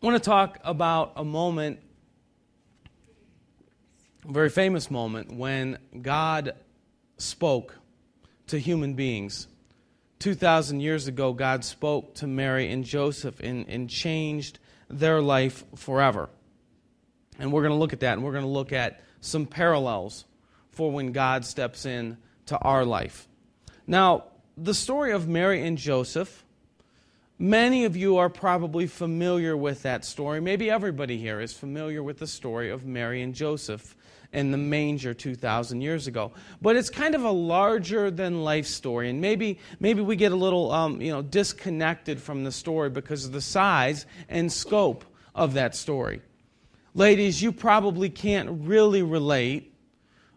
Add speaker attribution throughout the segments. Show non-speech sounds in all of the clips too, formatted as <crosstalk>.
Speaker 1: I want to talk about a moment, a very famous moment, when God spoke to human beings. 2,000 years ago, God spoke to Mary and Joseph and, and changed their life forever. And we're going to look at that, and we're going to look at some parallels for when God steps in to our life. Now, the story of Mary and Joseph Many of you are probably familiar with that story. Maybe everybody here is familiar with the story of Mary and Joseph in the manger 2,000 years ago. But it's kind of a larger than life story. And maybe, maybe we get a little um, you know, disconnected from the story because of the size and scope of that story. Ladies, you probably can't really relate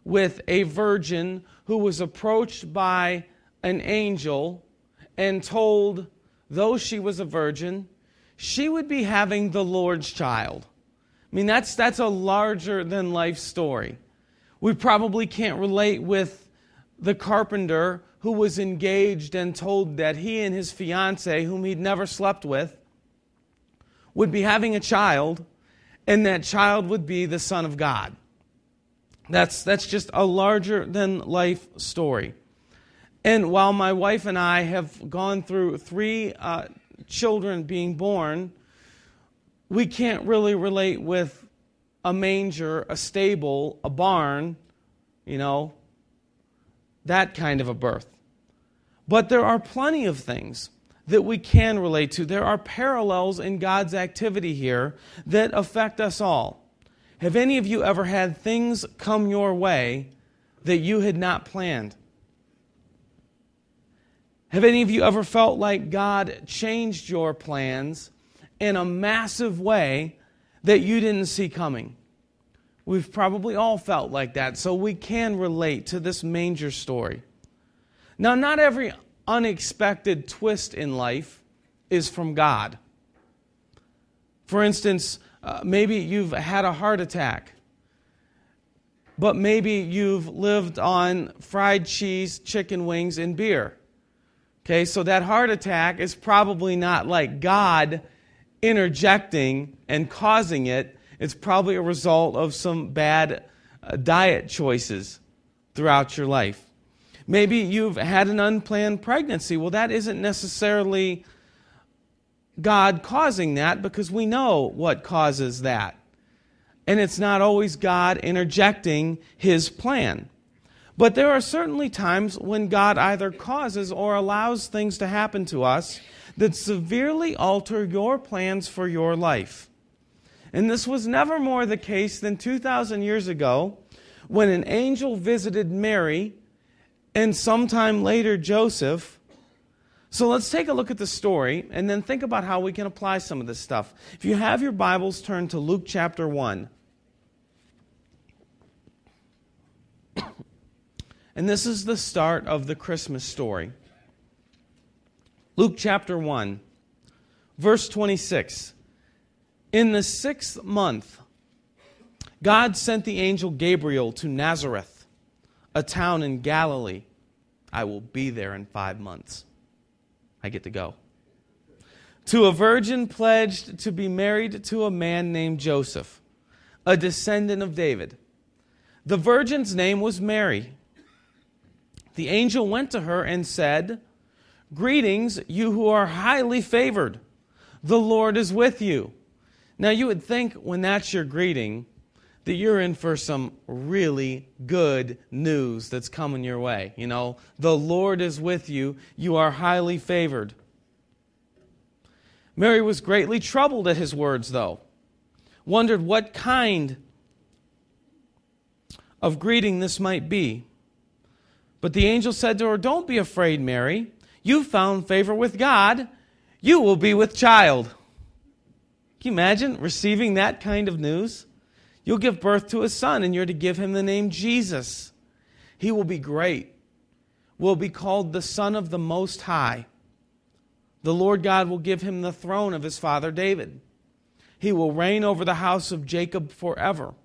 Speaker 1: with a virgin who was approached by an angel and told though she was a virgin, she would be having the Lord's child. I mean, that's, that's a larger than life story. We probably can't relate with the carpenter who was engaged and told that he and his fiancee, whom he'd never slept with, would be having a child, and that child would be the Son of God. That's, that's just a larger than life story. And while my wife and I have gone through three uh, children being born, we can't really relate with a manger, a stable, a barn, you know, that kind of a birth. But there are plenty of things that we can relate to. There are parallels in God's activity here that affect us all. Have any of you ever had things come your way that you had not planned? Have any of you ever felt like God changed your plans in a massive way that you didn't see coming? We've probably all felt like that, so we can relate to this manger story. Now, not every unexpected twist in life is from God. For instance, uh, maybe you've had a heart attack, but maybe you've lived on fried cheese, chicken wings, and beer. Okay, so that heart attack is probably not like God interjecting and causing it. It's probably a result of some bad uh, diet choices throughout your life. Maybe you've had an unplanned pregnancy. Well, that isn't necessarily God causing that because we know what causes that. And it's not always God interjecting his plan. But there are certainly times when God either causes or allows things to happen to us that severely alter your plans for your life. And this was never more the case than 2,000 years ago when an angel visited Mary and sometime later Joseph. So let's take a look at the story and then think about how we can apply some of this stuff. If you have your Bibles, turn to Luke chapter 1. And this is the start of the Christmas story. Luke chapter 1, verse 26. In the sixth month, God sent the angel Gabriel to Nazareth, a town in Galilee. I will be there in five months. I get to go. To a virgin pledged to be married to a man named Joseph, a descendant of David. The virgin's name was Mary. The angel went to her and said, Greetings, you who are highly favored. The Lord is with you. Now, you would think when that's your greeting that you're in for some really good news that's coming your way. You know, the Lord is with you. You are highly favored. Mary was greatly troubled at his words, though, wondered what kind of greeting this might be. But the angel said to her, Don't be afraid, Mary. You found favor with God. You will be with child. Can you imagine receiving that kind of news? You'll give birth to a son, and you're to give him the name Jesus. He will be great, will be called the Son of the Most High. The Lord God will give him the throne of his father David. He will reign over the house of Jacob forever.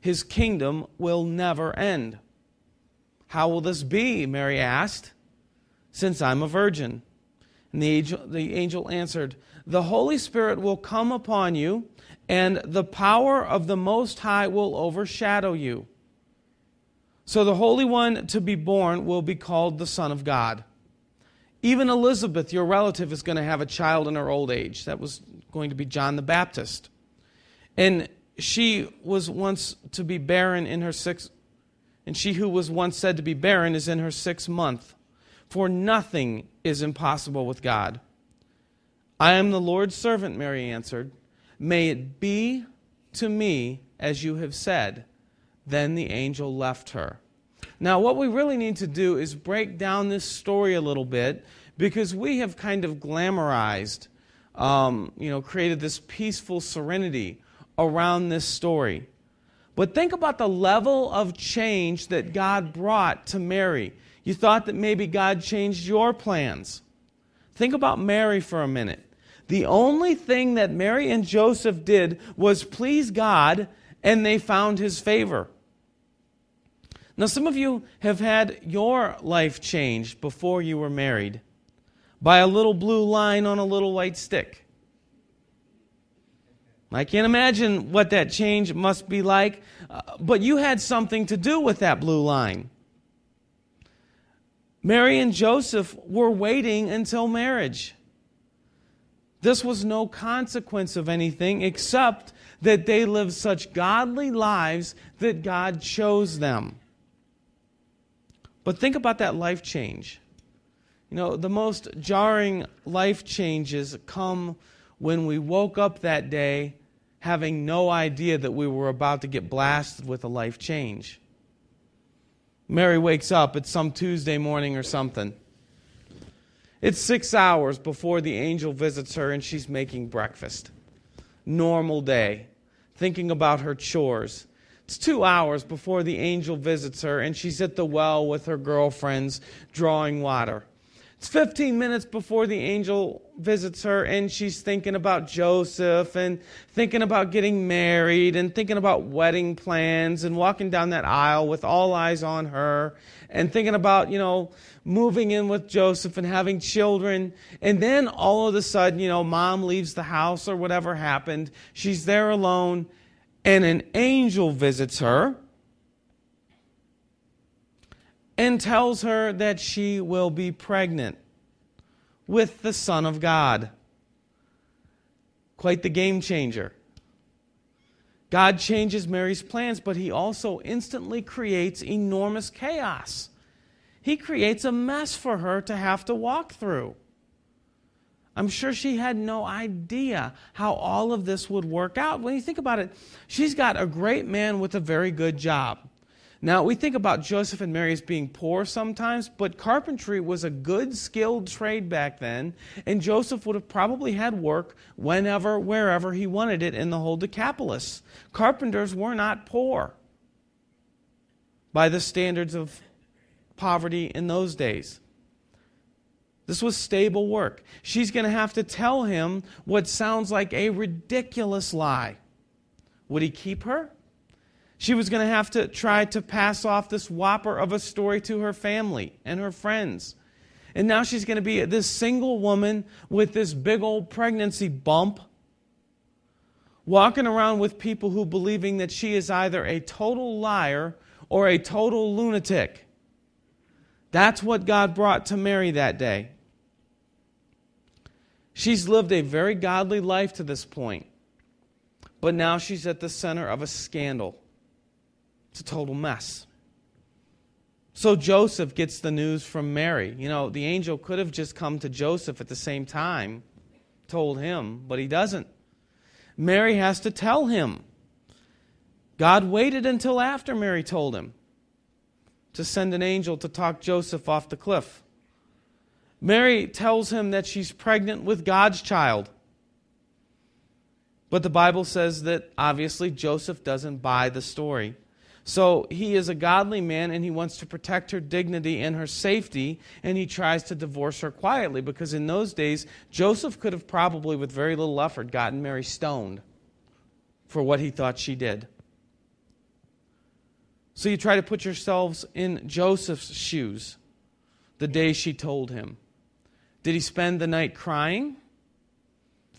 Speaker 1: His kingdom will never end. How will this be? Mary asked, since I'm a virgin. And the angel, the angel answered, The Holy Spirit will come upon you, and the power of the Most High will overshadow you. So the Holy One to be born will be called the Son of God. Even Elizabeth, your relative, is going to have a child in her old age. That was going to be John the Baptist. And she was once to be barren in her sixth, and she who was once said to be barren is in her sixth month. For nothing is impossible with God. I am the Lord's servant, Mary answered. May it be to me as you have said. Then the angel left her. Now, what we really need to do is break down this story a little bit because we have kind of glamorized, um, you know, created this peaceful serenity around this story. But think about the level of change that God brought to Mary. You thought that maybe God changed your plans. Think about Mary for a minute. The only thing that Mary and Joseph did was please God, and they found his favor. Now, some of you have had your life changed before you were married by a little blue line on a little white stick. I can't imagine what that change must be like, uh, but you had something to do with that blue line. Mary and Joseph were waiting until marriage. This was no consequence of anything except that they lived such godly lives that God chose them. But think about that life change. You know, the most jarring life changes come when we woke up that day having no idea that we were about to get blasted with a life change. Mary wakes up, it's some Tuesday morning or something. It's six hours before the angel visits her and she's making breakfast. Normal day, thinking about her chores it's two hours before the angel visits her, and she's at the well with her girlfriends drawing water. It's 15 minutes before the angel visits her, and she's thinking about Joseph and thinking about getting married and thinking about wedding plans and walking down that aisle with all eyes on her and thinking about, you know, moving in with Joseph and having children. And then all of a sudden, you know, mom leaves the house or whatever happened. She's there alone and an angel visits her and tells her that she will be pregnant with the Son of God. Quite the game changer. God changes Mary's plans, but he also instantly creates enormous chaos. He creates a mess for her to have to walk through. I'm sure she had no idea how all of this would work out. When you think about it, she's got a great man with a very good job. Now, we think about Joseph and Mary as being poor sometimes, but carpentry was a good, skilled trade back then, and Joseph would have probably had work whenever, wherever he wanted it in the whole Decapolis. Carpenters were not poor by the standards of poverty in those days. This was stable work. She's going to have to tell him what sounds like a ridiculous lie. Would he keep her? She was going to have to try to pass off this whopper of a story to her family and her friends. And now she's going to be this single woman with this big old pregnancy bump, walking around with people who believing that she is either a total liar or a total lunatic. That's what God brought to Mary that day. She's lived a very godly life to this point, but now she's at the center of a scandal. It's a total mess. So Joseph gets the news from Mary. You know, the angel could have just come to Joseph at the same time, told him, but he doesn't. Mary has to tell him. God waited until after Mary told him to send an angel to talk Joseph off the cliff. Mary tells him that she's pregnant with God's child. But the Bible says that obviously Joseph doesn't buy the story. So he is a godly man and he wants to protect her dignity and her safety, and he tries to divorce her quietly because in those days, Joseph could have probably, with very little effort, gotten Mary stoned for what he thought she did. So you try to put yourselves in Joseph's shoes the day she told him. Did he spend the night crying?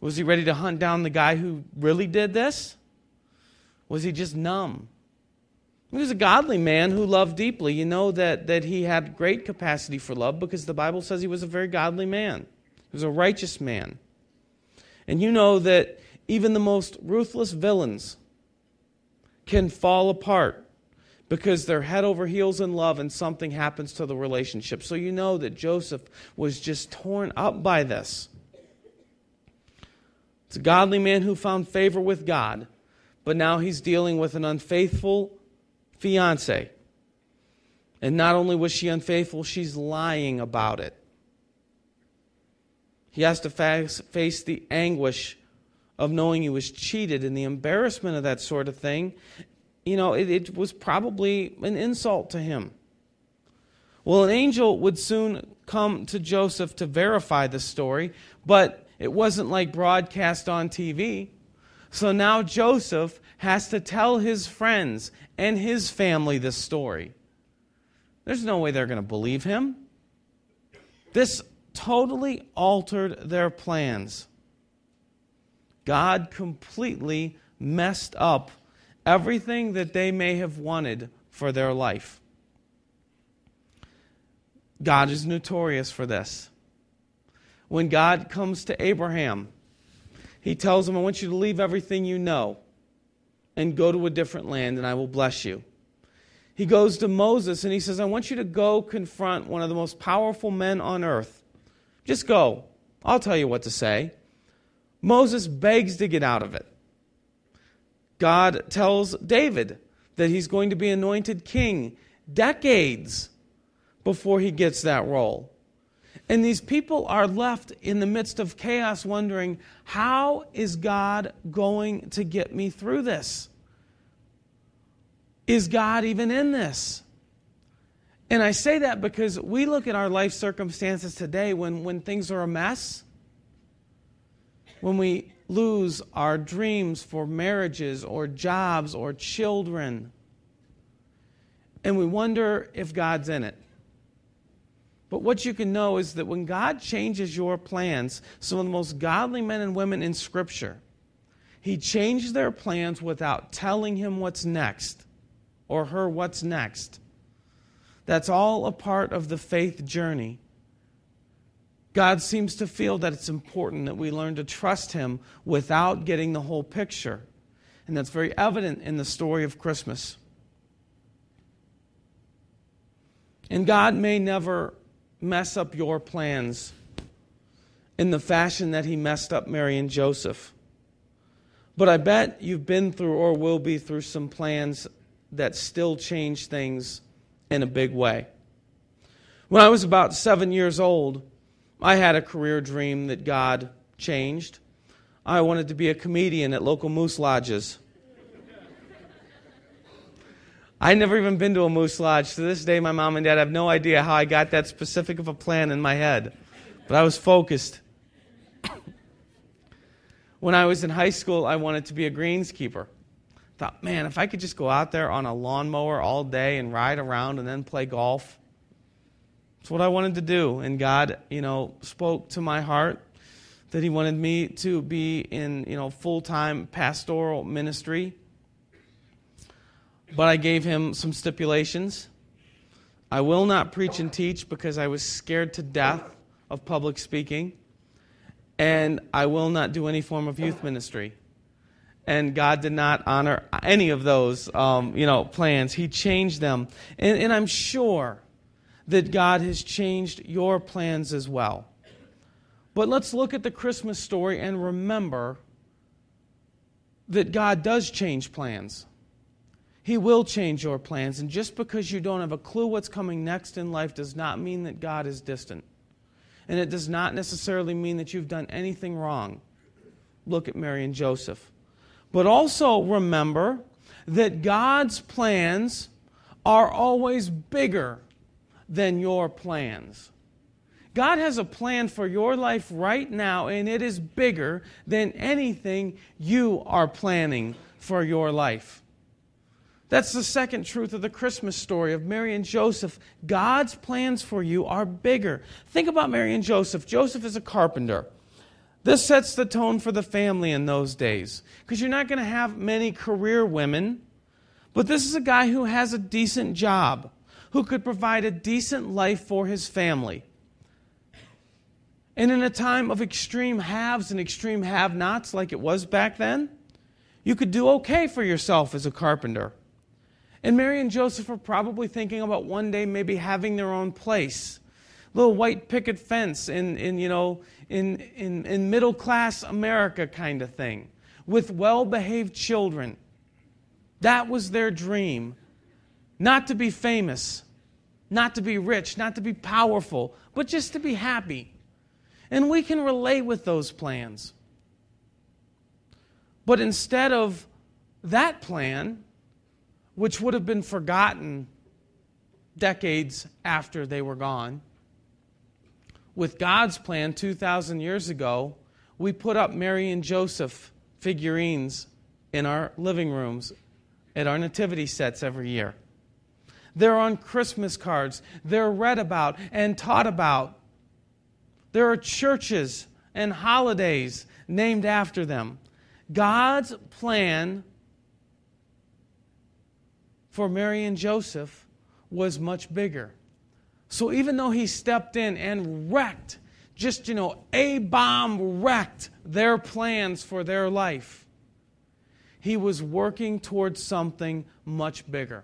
Speaker 1: Was he ready to hunt down the guy who really did this? Was he just numb? He was a godly man who loved deeply. You know that, that he had great capacity for love because the Bible says he was a very godly man. He was a righteous man. And you know that even the most ruthless villains can fall apart because they're head over heels in love and something happens to the relationship. So you know that Joseph was just torn up by this. It's a godly man who found favor with God, but now he's dealing with an unfaithful fiance. And not only was she unfaithful, she's lying about it. He has to face the anguish of knowing he was cheated and the embarrassment of that sort of thing you know, it, it was probably an insult to him. Well, an angel would soon come to Joseph to verify the story, but it wasn't like broadcast on TV. So now Joseph has to tell his friends and his family this story. There's no way they're going to believe him. This totally altered their plans. God completely messed up everything that they may have wanted for their life. God is notorious for this. When God comes to Abraham, he tells him, I want you to leave everything you know and go to a different land, and I will bless you. He goes to Moses and he says, I want you to go confront one of the most powerful men on earth. Just go. I'll tell you what to say. Moses begs to get out of it. God tells David that he's going to be anointed king decades before he gets that role. And these people are left in the midst of chaos wondering, how is God going to get me through this? Is God even in this? And I say that because we look at our life circumstances today when, when things are a mess, when we lose our dreams for marriages or jobs or children. And we wonder if God's in it. But what you can know is that when God changes your plans, some of the most godly men and women in Scripture, He changed their plans without telling him what's next or her what's next. That's all a part of the faith journey. God seems to feel that it's important that we learn to trust Him without getting the whole picture. And that's very evident in the story of Christmas. And God may never mess up your plans in the fashion that He messed up Mary and Joseph. But I bet you've been through or will be through some plans that still change things in a big way. When I was about seven years old, I had a career dream that God changed. I wanted to be a comedian at local moose lodges. I never even been to a moose lodge. To this day, my mom and dad have no idea how I got that specific of a plan in my head. But I was focused. <coughs> when I was in high school, I wanted to be a greenskeeper. Thought, man, if I could just go out there on a lawnmower all day and ride around and then play golf, it's what I wanted to do. And God, you know, spoke to my heart that He wanted me to be in, you know, full time pastoral ministry. But I gave Him some stipulations. I will not preach and teach because I was scared to death of public speaking. And I will not do any form of youth ministry. And God did not honor any of those, um, you know, plans. He changed them. And, and I'm sure that God has changed your plans as well. But let's look at the Christmas story and remember that God does change plans. He will change your plans. And just because you don't have a clue what's coming next in life does not mean that God is distant. And it does not necessarily mean that you've done anything wrong. Look at Mary and Joseph. But also remember that God's plans are always bigger than your plans. God has a plan for your life right now, and it is bigger than anything you are planning for your life. That's the second truth of the Christmas story of Mary and Joseph. God's plans for you are bigger. Think about Mary and Joseph. Joseph is a carpenter. This sets the tone for the family in those days because you're not going to have many career women, but this is a guy who has a decent job, who could provide a decent life for his family. And in a time of extreme haves and extreme have nots, like it was back then, you could do okay for yourself as a carpenter. And Mary and Joseph are probably thinking about one day maybe having their own place. Little white picket fence in, in you know, in, in, in middle class America kind of thing, with well behaved children. That was their dream. Not to be famous, not to be rich, not to be powerful, but just to be happy. And we can relate with those plans. But instead of that plan, which would have been forgotten decades after they were gone. With God's plan 2,000 years ago, we put up Mary and Joseph figurines in our living rooms at our nativity sets every year. They're on Christmas cards, they're read about and taught about. There are churches and holidays named after them. God's plan for Mary and Joseph was much bigger. So even though he stepped in and wrecked, just, you know, a bomb wrecked their plans for their life, he was working towards something much bigger.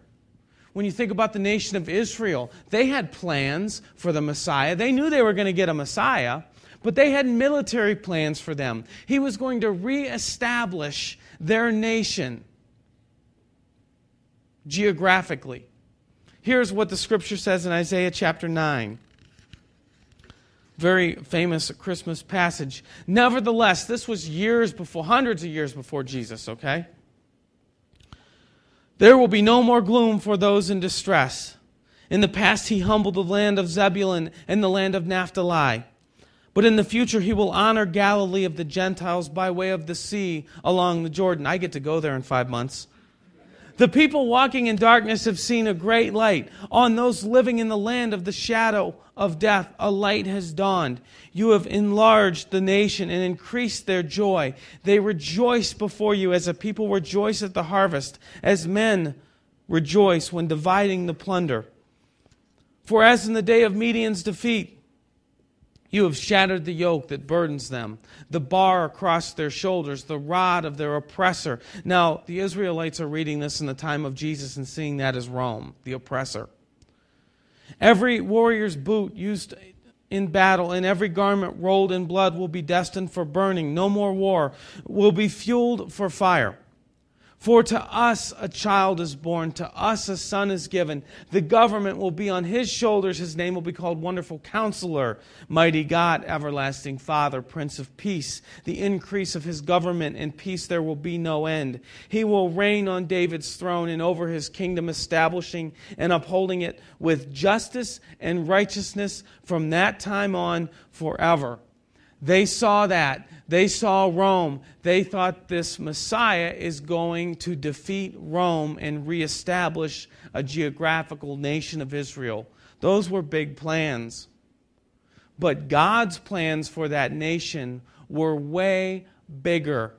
Speaker 1: When you think about the nation of Israel, they had plans for the Messiah. They knew they were going to get a Messiah, but they had military plans for them. He was going to reestablish their nation geographically. Here's what the scripture says in Isaiah chapter 9. Very famous Christmas passage. Nevertheless, this was years before, hundreds of years before Jesus, okay? There will be no more gloom for those in distress. In the past, he humbled the land of Zebulun and the land of Naphtali. But in the future, he will honor Galilee of the Gentiles by way of the sea along the Jordan. I get to go there in five months. The people walking in darkness have seen a great light. On those living in the land of the shadow of death, a light has dawned. You have enlarged the nation and increased their joy. They rejoice before you as a people rejoice at the harvest, as men rejoice when dividing the plunder. For as in the day of Midian's defeat, you have shattered the yoke that burdens them, the bar across their shoulders, the rod of their oppressor. Now, the Israelites are reading this in the time of Jesus and seeing that as Rome, the oppressor. Every warrior's boot used in battle and every garment rolled in blood will be destined for burning. No more war will be fueled for fire. For to us a child is born, to us a son is given. The government will be on his shoulders. His name will be called Wonderful Counselor, Mighty God, Everlasting Father, Prince of Peace. The increase of his government and peace there will be no end. He will reign on David's throne and over his kingdom, establishing and upholding it with justice and righteousness from that time on forever. They saw that. They saw Rome. They thought this Messiah is going to defeat Rome and reestablish a geographical nation of Israel. Those were big plans. But God's plans for that nation were way bigger.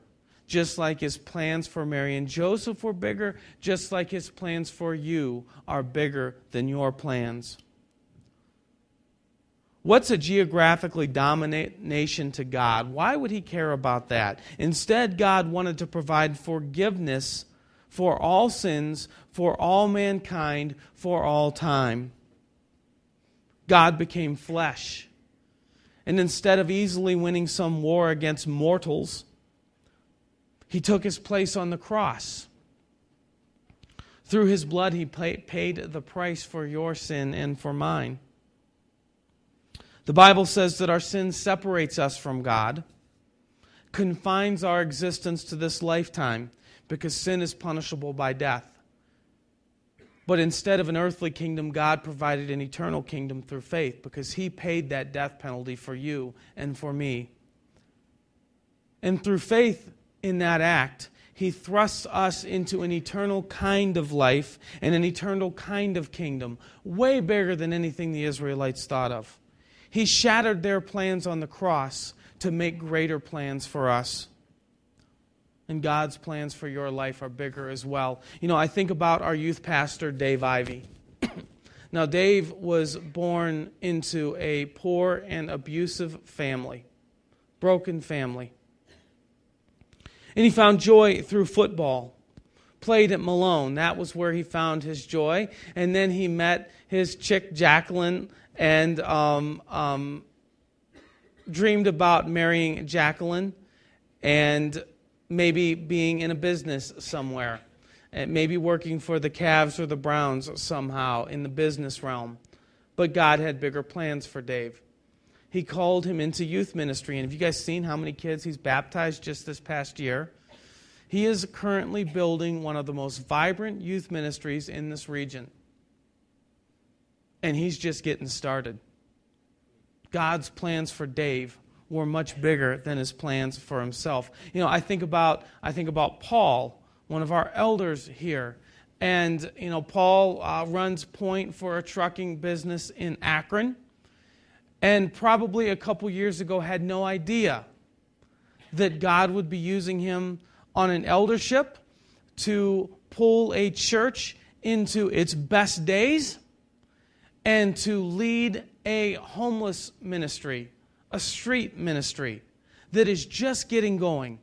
Speaker 1: Just like his plans for Mary and Joseph were bigger, just like his plans for you are bigger than your plans. What's a geographically dominant nation to God? Why would he care about that? Instead, God wanted to provide forgiveness for all sins, for all mankind, for all time. God became flesh. And instead of easily winning some war against mortals, he took his place on the cross. Through his blood, he paid the price for your sin and for mine. The Bible says that our sin separates us from God, confines our existence to this lifetime, because sin is punishable by death. But instead of an earthly kingdom, God provided an eternal kingdom through faith because He paid that death penalty for you and for me. And through faith in that act, He thrusts us into an eternal kind of life and an eternal kind of kingdom, way bigger than anything the Israelites thought of. He shattered their plans on the cross to make greater plans for us. And God's plans for your life are bigger as well. You know, I think about our youth pastor, Dave Ivy. <clears throat> now, Dave was born into a poor and abusive family, broken family. And he found joy through football. Played at Malone. That was where he found his joy. And then he met his chick, Jacqueline, and um, um, dreamed about marrying Jacqueline and maybe being in a business somewhere. And maybe working for the Cavs or the Browns somehow in the business realm. But God had bigger plans for Dave. He called him into youth ministry. And have you guys seen how many kids he's baptized just this past year? He is currently building one of the most vibrant youth ministries in this region. And he's just getting started. God's plans for Dave were much bigger than his plans for himself. You know, I think about I think about Paul, one of our elders here. And, you know, Paul uh, runs point for a trucking business in Akron and probably a couple years ago had no idea that God would be using him on an eldership to pull a church into its best days and to lead a homeless ministry, a street ministry that is just getting going.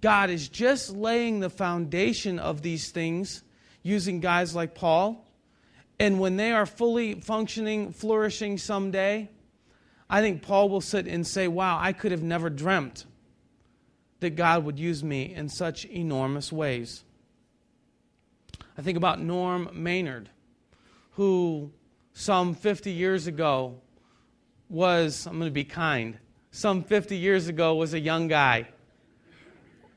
Speaker 1: God is just laying the foundation of these things using guys like Paul. And when they are fully functioning, flourishing someday, I think Paul will sit and say, Wow, I could have never dreamt that God would use me in such enormous ways. I think about Norm Maynard, who some 50 years ago was, I'm going to be kind, some 50 years ago was a young guy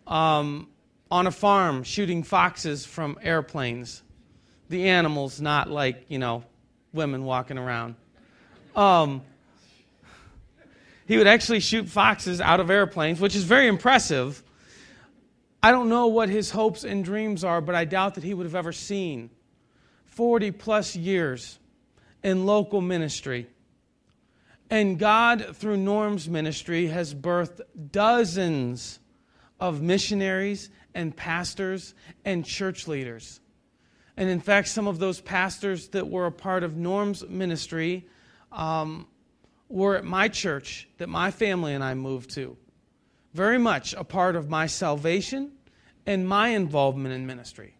Speaker 1: um, on a farm shooting foxes from airplanes. The animals, not like, you know, women walking around. Um, he would actually shoot foxes out of airplanes, which is very impressive. I don't know what his hopes and dreams are, but I doubt that he would have ever seen 40 plus years in local ministry. And God, through Norm's ministry, has birthed dozens of missionaries and pastors and church leaders. And in fact, some of those pastors that were a part of Norm's ministry um, were at my church that my family and I moved to. Very much a part of my salvation and my involvement in ministry.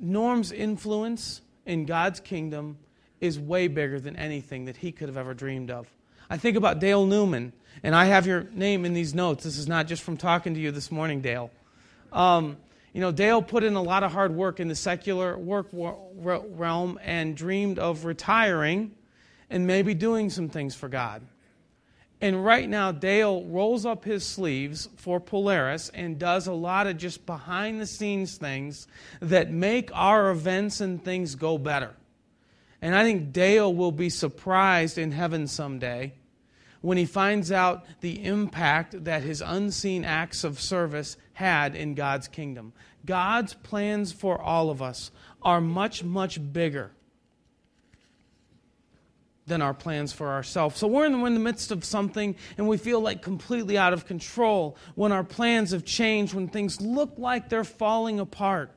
Speaker 1: Norm's influence in God's kingdom is way bigger than anything that he could have ever dreamed of. I think about Dale Newman, and I have your name in these notes. This is not just from talking to you this morning, Dale. Um, you know, Dale put in a lot of hard work in the secular work realm and dreamed of retiring and maybe doing some things for God. And right now, Dale rolls up his sleeves for Polaris and does a lot of just behind the scenes things that make our events and things go better. And I think Dale will be surprised in heaven someday when he finds out the impact that his unseen acts of service had in God's kingdom. God's plans for all of us are much, much bigger than our plans for ourselves. So we're in the midst of something and we feel like completely out of control when our plans have changed, when things look like they're falling apart.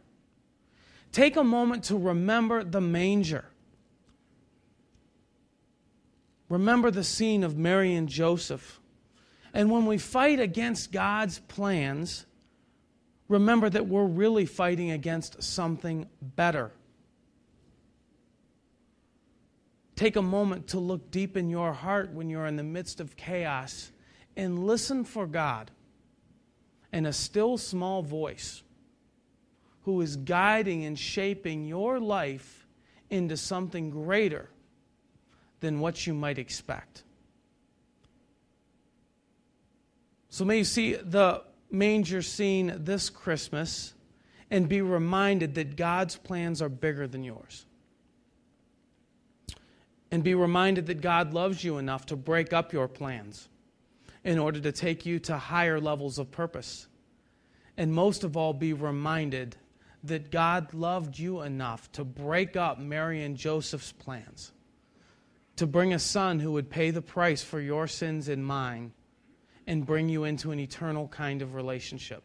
Speaker 1: Take a moment to remember the manger. Remember the scene of Mary and Joseph. And when we fight against God's plans, remember that we're really fighting against something better. Take a moment to look deep in your heart when you're in the midst of chaos and listen for God and a still small voice who is guiding and shaping your life into something greater than what you might expect. So may you see the manger scene this Christmas and be reminded that God's plans are bigger than yours and be reminded that God loves you enough to break up your plans in order to take you to higher levels of purpose. And most of all, be reminded that God loved you enough to break up Mary and Joseph's plans, to bring a son who would pay the price for your sins and mine, and bring you into an eternal kind of relationship.